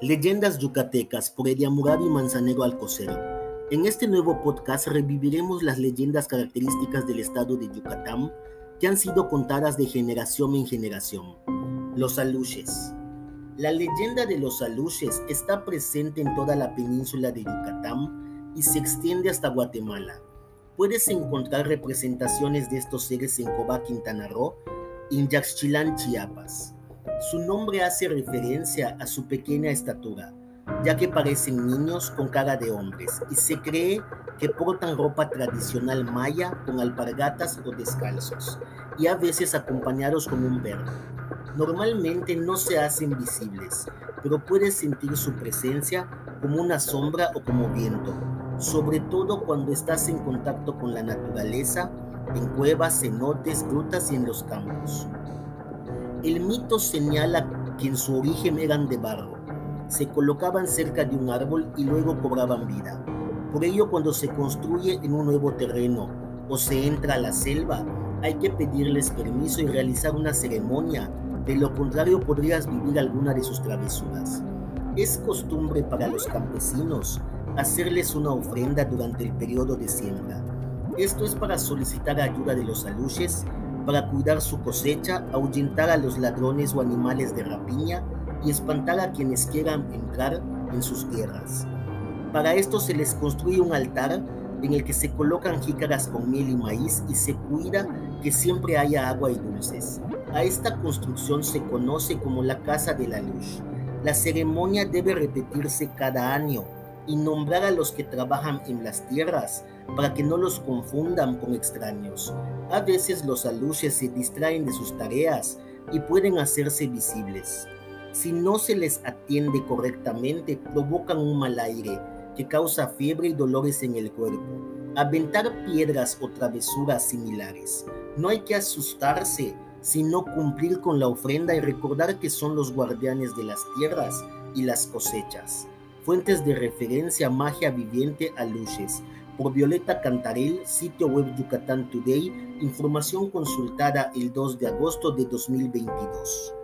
Leyendas Yucatecas por Ediamurabi Manzanero Alcocer. En este nuevo podcast reviviremos las leyendas características del estado de Yucatán que han sido contadas de generación en generación. Los aluches. La leyenda de los aluches está presente en toda la península de Yucatán y se extiende hasta Guatemala. Puedes encontrar representaciones de estos seres en Cobá, Quintana Roo y en Yaxchilán, Chiapas. Su nombre hace referencia a su pequeña estatura, ya que parecen niños con cara de hombres y se cree que portan ropa tradicional maya con alpargatas o descalzos y a veces acompañados con un perro. Normalmente no se hacen visibles, pero puedes sentir su presencia como una sombra o como viento, sobre todo cuando estás en contacto con la naturaleza, en cuevas, cenotes, grutas y en los campos. El mito señala que en su origen eran de barro, se colocaban cerca de un árbol y luego cobraban vida. Por ello, cuando se construye en un nuevo terreno o se entra a la selva, hay que pedirles permiso y realizar una ceremonia, de lo contrario podrías vivir alguna de sus travesuras. Es costumbre para los campesinos hacerles una ofrenda durante el periodo de siembra. Esto es para solicitar ayuda de los aluches para cuidar su cosecha, ahuyentar a los ladrones o animales de rapiña y espantar a quienes quieran entrar en sus tierras. Para esto se les construye un altar en el que se colocan jícaras con miel y maíz y se cuida que siempre haya agua y dulces. A esta construcción se conoce como la Casa de la Luz. La ceremonia debe repetirse cada año y nombrar a los que trabajan en las tierras para que no los confundan con extraños. A veces los aluches se distraen de sus tareas y pueden hacerse visibles. Si no se les atiende correctamente, provocan un mal aire que causa fiebre y dolores en el cuerpo. Aventar piedras o travesuras similares. No hay que asustarse, sino cumplir con la ofrenda y recordar que son los guardianes de las tierras y las cosechas. Fuentes de referencia Magia Viviente Aluches por Violeta Cantarel, sitio web Yucatán Today, información consultada el 2 de agosto de 2022.